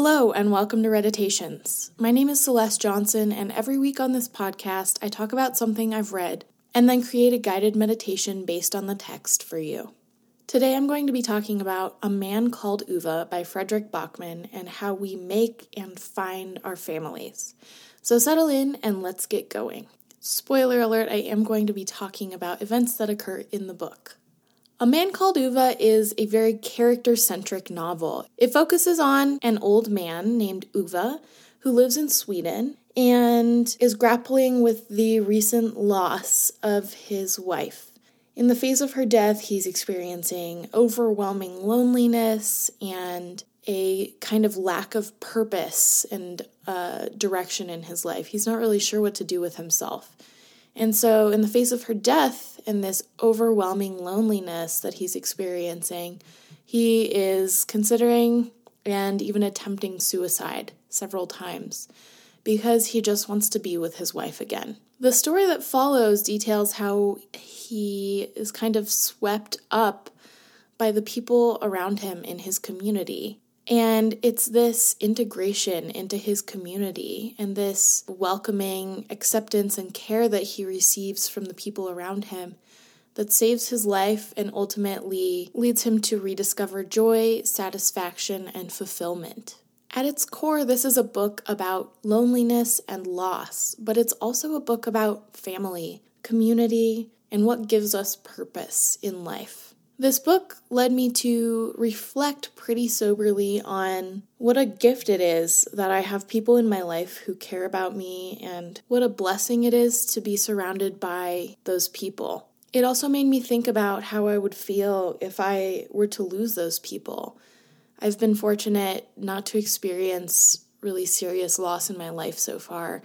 Hello, and welcome to Reditations. My name is Celeste Johnson, and every week on this podcast, I talk about something I've read and then create a guided meditation based on the text for you. Today, I'm going to be talking about A Man Called Ove by Fredrik Backman and how we make and find our families. So settle in and let's get going. Spoiler alert, I am going to be talking about events that occur in the book. A Man Called Ove is a very character centric novel. It focuses on an old man named Ove who lives in Sweden and is grappling with the recent loss of his wife. In the face of her death, he's experiencing overwhelming loneliness and a kind of lack of purpose and uh, direction in his life. He's not really sure what to do with himself. And so, in the face of her death and this overwhelming loneliness that he's experiencing, he is considering and even attempting suicide several times because he just wants to be with his wife again. The story that follows details how he is kind of swept up by the people around him in his community and it's this integration into his community and this welcoming acceptance and care that he receives from the people around him that saves his life and ultimately leads him to rediscover joy, satisfaction, and fulfillment. At its core, this is a book about loneliness and loss, but it's also a book about family, community, and what gives us purpose in life. This book led me to reflect pretty soberly on what a gift it is that I have people in my life who care about me and what a blessing it is to be surrounded by those people. It also made me think about how I would feel if I were to lose those people. I've been fortunate not to experience really serious loss in my life so far,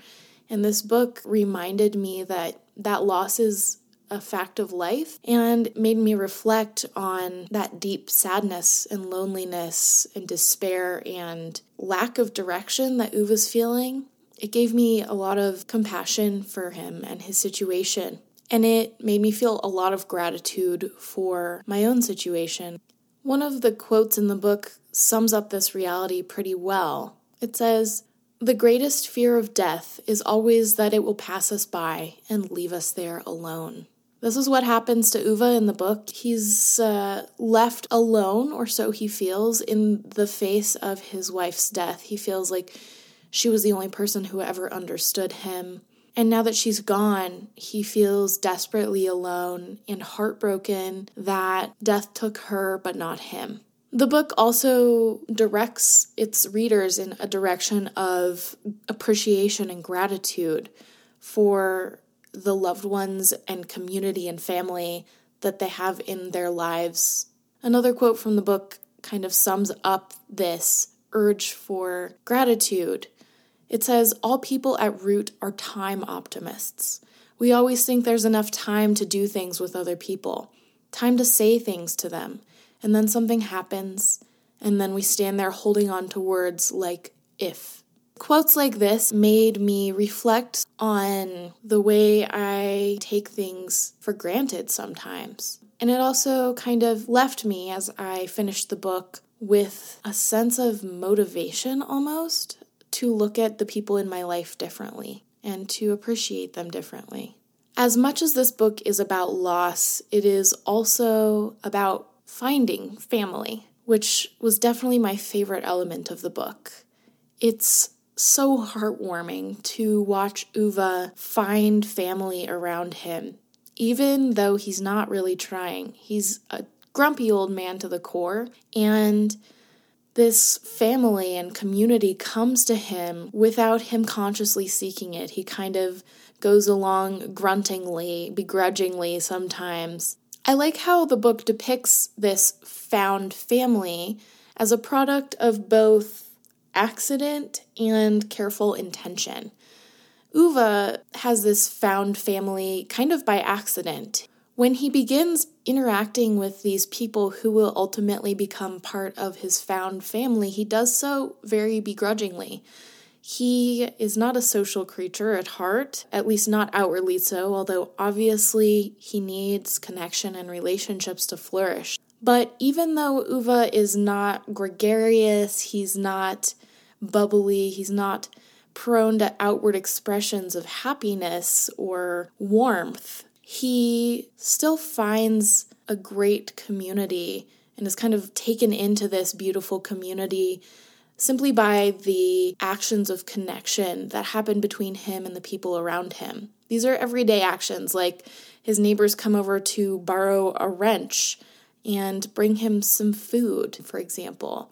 and this book reminded me that that loss is a fact of life and made me reflect on that deep sadness and loneliness and despair and lack of direction that Ove's feeling. It gave me a lot of compassion for him and his situation. And it made me feel a lot of gratitude for my own situation. One of the quotes in the book sums up this reality pretty well. It says, The greatest fear of death is always that it will pass us by and leave us there alone. This is what happens to Ove in the book. He's uh, left alone, or so he feels, in the face of his wife's death. He feels like she was the only person who ever understood him. And now that she's gone, he feels desperately alone and heartbroken that death took her but not him. The book also directs its readers in a direction of appreciation and gratitude for the loved ones and community and family that they have in their lives. Another quote from the book kind of sums up this urge for gratitude. It says, All people at root are time optimists. We always think there's enough time to do things with other people, time to say things to them, and then something happens, and then we stand there holding on to words like if Quotes like this made me reflect on the way I take things for granted sometimes. And it also kind of left me as I finished the book with a sense of motivation almost to look at the people in my life differently and to appreciate them differently. As much as this book is about loss, it is also about finding family, which was definitely my favorite element of the book. It's so heartwarming to watch Ove find family around him, even though he's not really trying. He's a grumpy old man to the core, and this family and community comes to him without him consciously seeking it. He kind of goes along gruntingly, begrudgingly sometimes. I like how the book depicts this found family as a product of both accident and careful intention. Ove has this found family kind of by accident. When he begins interacting with these people who will ultimately become part of his found family, he does so very begrudgingly. He is not a social creature at heart, at least not outwardly so, although obviously he needs connection and relationships to flourish. But even though Ove is not gregarious, he's not bubbly, he's not prone to outward expressions of happiness or warmth. He still finds a great community and is kind of taken into this beautiful community simply by the actions of connection that happen between him and the people around him. These are everyday actions, like his neighbors come over to borrow a wrench and bring him some food, for example.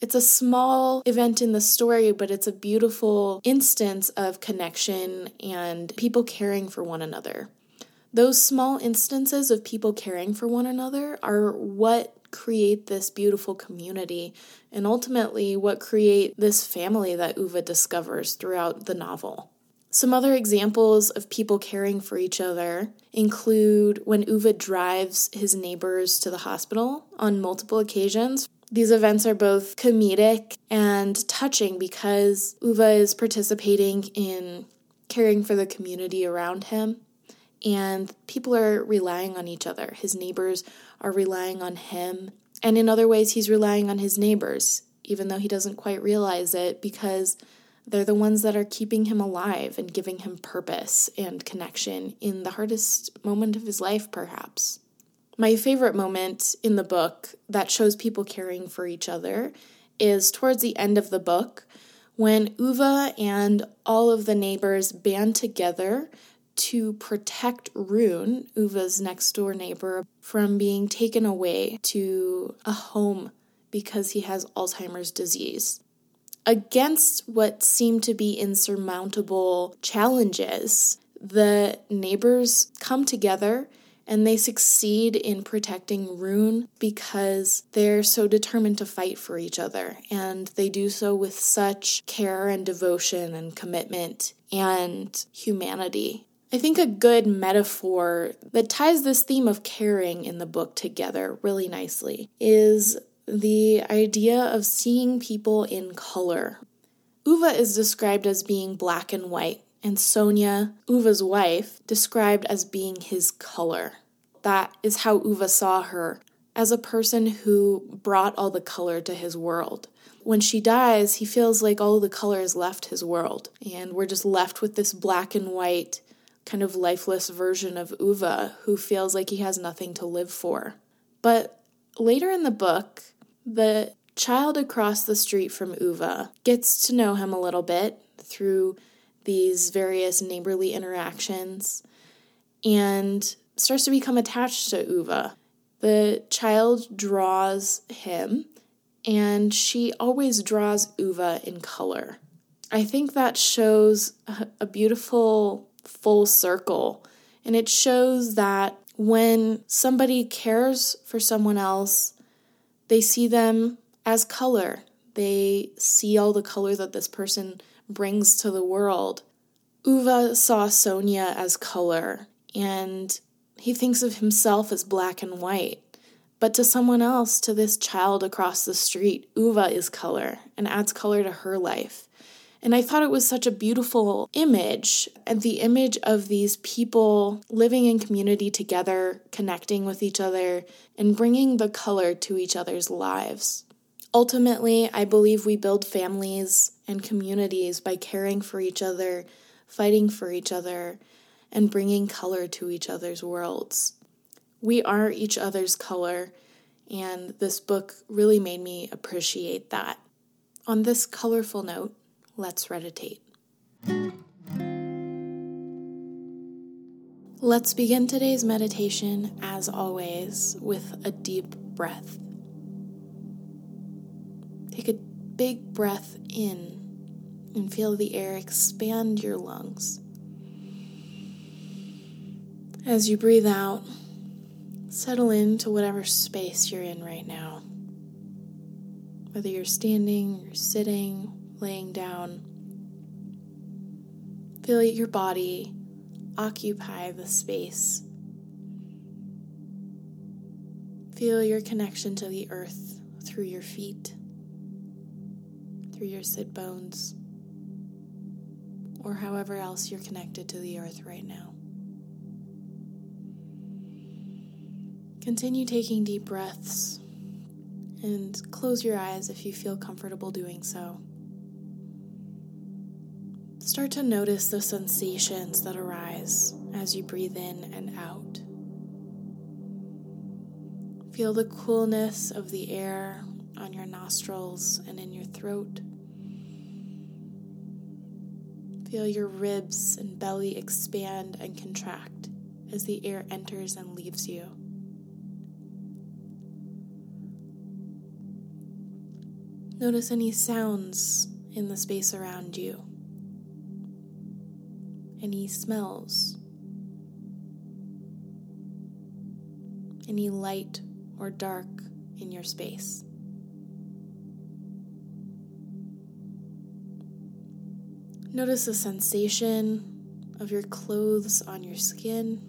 It's a small event in the story, but it's a beautiful instance of connection and people caring for one another. Those small instances of people caring for one another are what create this beautiful community and ultimately what create this family that Ove discovers throughout the novel. Some other examples of people caring for each other include when Ove drives his neighbors to the hospital on multiple occasions. These events are both comedic and touching because Ove is participating in caring for the community around him and people are relying on each other. His neighbors are relying on him, and in other ways, he's relying on his neighbors, even though he doesn't quite realize it because they're the ones that are keeping him alive and giving him purpose and connection in the hardest moment of his life, perhaps. My favorite moment in the book that shows people caring for each other is towards the end of the book when Ove and all of the neighbors band together to protect Rune, Ove's next door neighbor, from being taken away to a home because he has Alzheimer's disease. Against what seemed to be insurmountable challenges, the neighbors come together and they succeed in protecting Rune because they're so determined to fight for each other. And they do so with such care and devotion and commitment and humanity. I think a good metaphor that ties this theme of caring in the book together really nicely is the idea of seeing people in color. Ove is described as being black and white, and Sonja, Ove's wife, described as being his color. That is how Ove saw her, as a person who brought all the color to his world. When she dies, he feels like all the color has left his world, and we're just left with this black and white kind of lifeless version of Ove who feels like he has nothing to live for. But later in the book, the child across the street from Ove gets to know him a little bit through these various neighborly interactions and starts to become attached to Ove. The child draws him, and she always draws Ove in color. I think that shows a beautiful full circle. And it shows that when somebody cares for someone else, they see them as color. They see all the color that this person brings to the world. Ove saw Sonja as color, and he thinks of himself as black and white. But to someone else, to this child across the street, Ove is color and adds color to her life. And I thought it was such a beautiful image, and the image of these people living in community together, connecting with each other, and bringing the color to each other's lives. Ultimately, I believe we build families and communities by caring for each other, fighting for each other, and bringing color to each other's worlds. We are each other's color, and this book really made me appreciate that. On this colorful note, let's meditate. Let's begin today's meditation, as always, with a deep breath. Take a big breath in and feel the air expand your lungs. As you breathe out, settle into whatever space you're in right now. Whether you're standing or sitting, laying down. Feel your body occupy the space. Feel your connection to the earth through your feet, through your sit bones, or however else you're connected to the earth right now. Continue taking deep breaths and close your eyes if you feel comfortable doing so. Start to notice the sensations that arise as you breathe in and out. Feel the coolness of the air on your nostrils and in your throat. Feel your ribs and belly expand and contract as the air enters and leaves you. Notice any sounds in the space around you, any smells, any light or dark in your space. Notice the sensation of your clothes on your skin,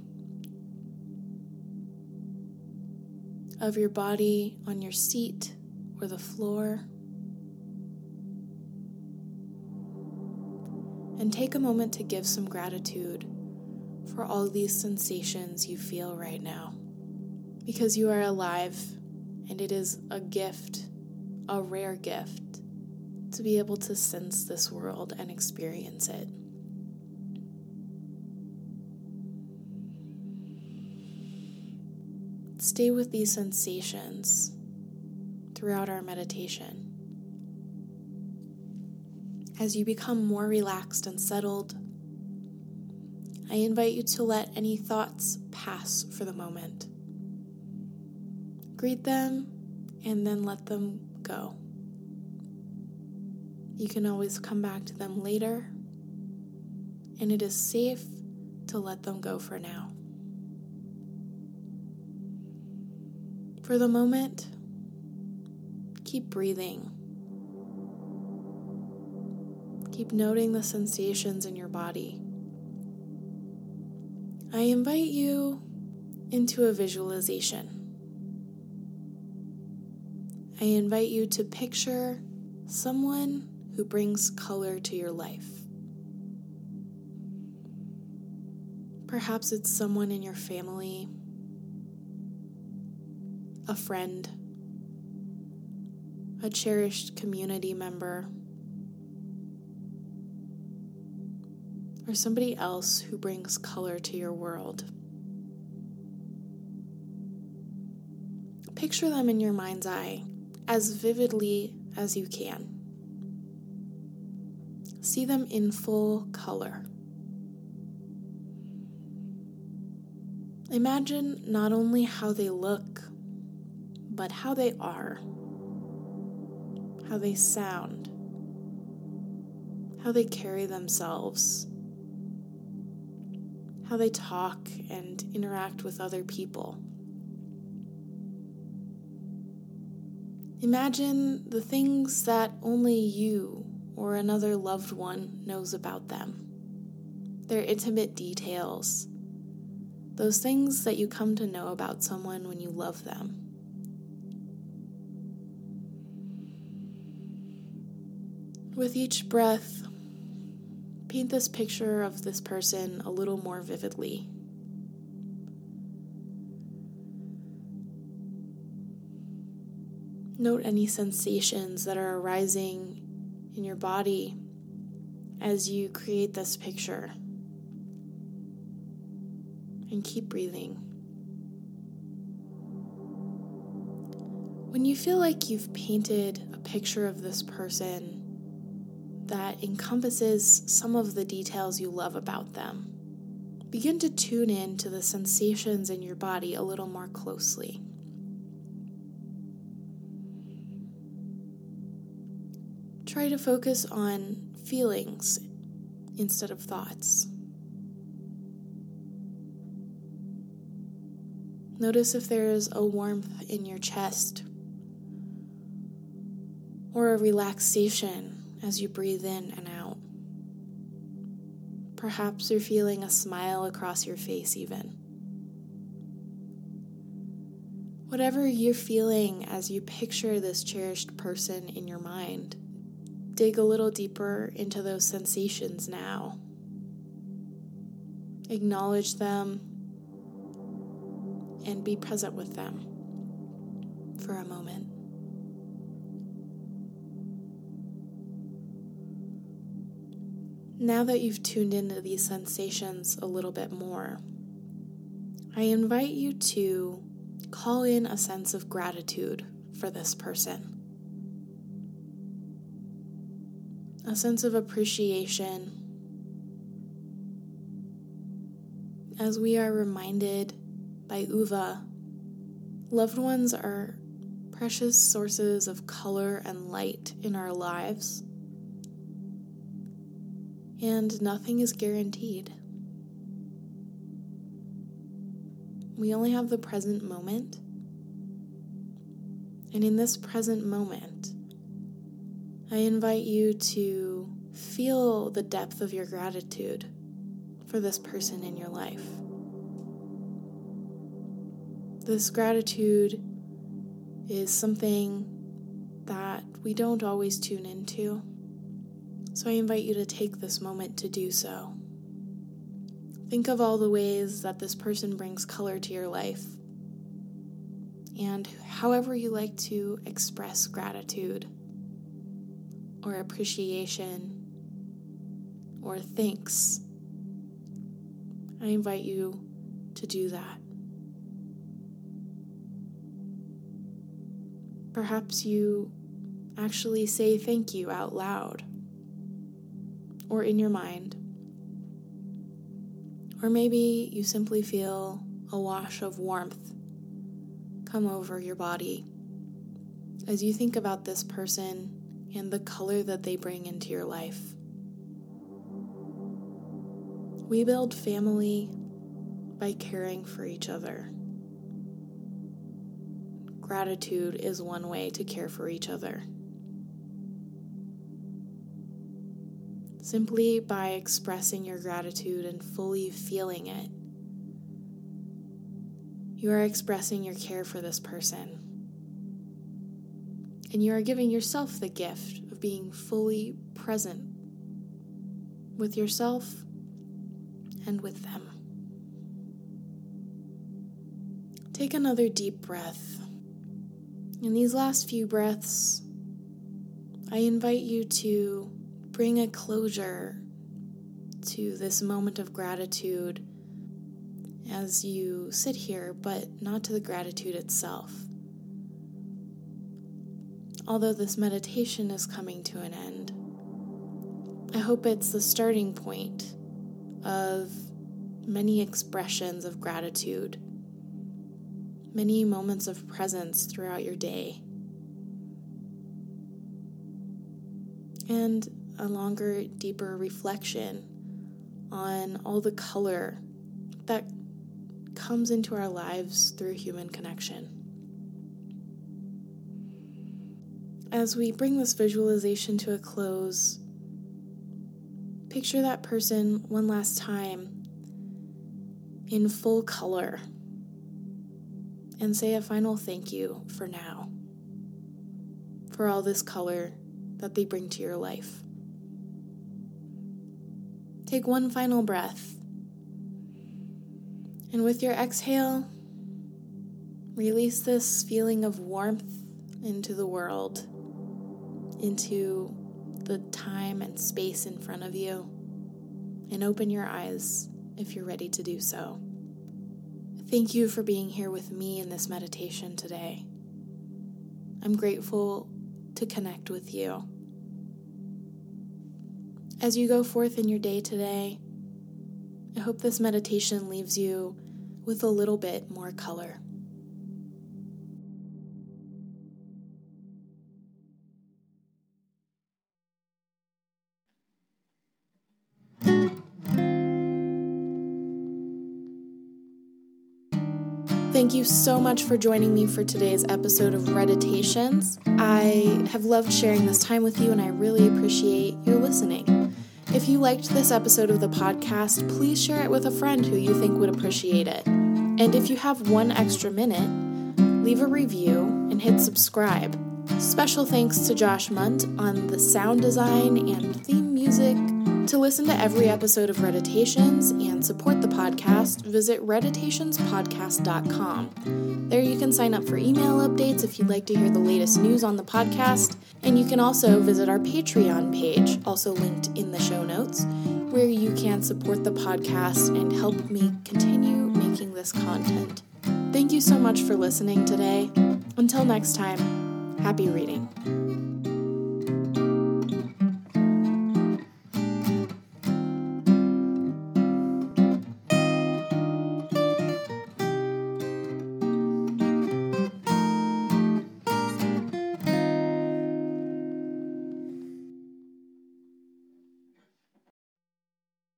of your body on your seat or the floor. And take a moment to give some gratitude for all these sensations you feel right now. Because you are alive, and it is a gift, a rare gift to be able to sense this world and experience it. Stay with these sensations throughout our meditation. As you become more relaxed and settled, I invite you to let any thoughts pass for the moment. Greet them and then let them go. You can always come back to them later, and it is safe to let them go for now. For the moment, keep breathing. Keep noting the sensations in your body. I invite you into a visualization. I invite you to picture someone who brings color to your life. Perhaps it's someone in your family, a friend, a cherished community member, or somebody else who brings color to your world. Picture them in your mind's eye as vividly as you can see them in full color. Imagine not only how they look, but how they are, how they sound, how they carry themselves, how they talk and interact with other people. Imagine the things that only you or another loved one knows about them. Their intimate details, those things that you come to know about someone when you love them. With each breath, paint this picture of this person a little more vividly. Note any sensations that are arising in your body as you create this picture. And keep breathing. When you feel like you've painted a picture of this person that encompasses some of the details you love about them, begin to tune in to the sensations in your body a little more closely. Try to focus on feelings instead of thoughts. Notice if there is a warmth in your chest or a relaxation as you breathe in and out. Perhaps you're feeling a smile across your face, even. Whatever you're feeling as you picture this cherished person in your mind dig a little deeper into those sensations now. Acknowledge them and be present with them for a moment. Now that you've tuned into these sensations a little bit more, I invite you to call in a sense of gratitude for this person, a sense of appreciation as we are reminded by Ove, loved ones are precious sources of color and light in our lives, and nothing is guaranteed. We only have the present moment. And in this present moment, I invite you to feel the depth of your gratitude for this person in your life. This gratitude is something that we don't always tune into. So I invite you to take this moment to do so. Think of all the ways that this person brings color to your life. And however you like to express gratitude or appreciation or thanks, I invite you to do that. Perhaps you actually say thank you out loud or in your mind. Or maybe you simply feel a wash of warmth come over your body as you think about this person and the color that they bring into your life. We build family by caring for each other. Gratitude is one way to care for each other. Simply by expressing your gratitude and fully feeling it, you are expressing your care for this person. And you are giving yourself the gift of being fully present with yourself and with them. Take another deep breath. In these last few breaths, I invite you to bring a closure to this moment of gratitude as you sit here, but not to the gratitude itself. Although this meditation is coming to an end, I hope it's the starting point of many expressions of gratitude, many moments of presence throughout your day. And a longer, deeper reflection on all the color that comes into our lives through human connection. As we bring this visualization to a close, picture that person one last time in full color and say a final thank you for now, for all this color that they bring to your life. Take one final breath. And with your exhale, release this feeling of warmth into the world, into the time and space in front of you, and open your eyes if you're ready to do so. Thank you for being here with me in this meditation today. I'm grateful to connect with you. As you go forth in your day today, I hope this meditation leaves you with a little bit more color. Thank you so much for joining me for today's episode of Reditations. I have loved sharing this time with you and I really appreciate your listening. If you liked this episode of the podcast, please share it with a friend who you think would appreciate it. And if you have one extra minute, leave a review and hit subscribe. Special thanks to Josh Munt on the sound design and theme music. To listen to every episode of Reditations and support the podcast, visit reditationspodcast.com. There you can sign up for email updates if you'd like to hear the latest news on the podcast, and you can also visit our Patreon page, also linked in the show notes. where you can support the podcast and help me continue making this content. Thank you so much for listening today. Until next time, happy reading.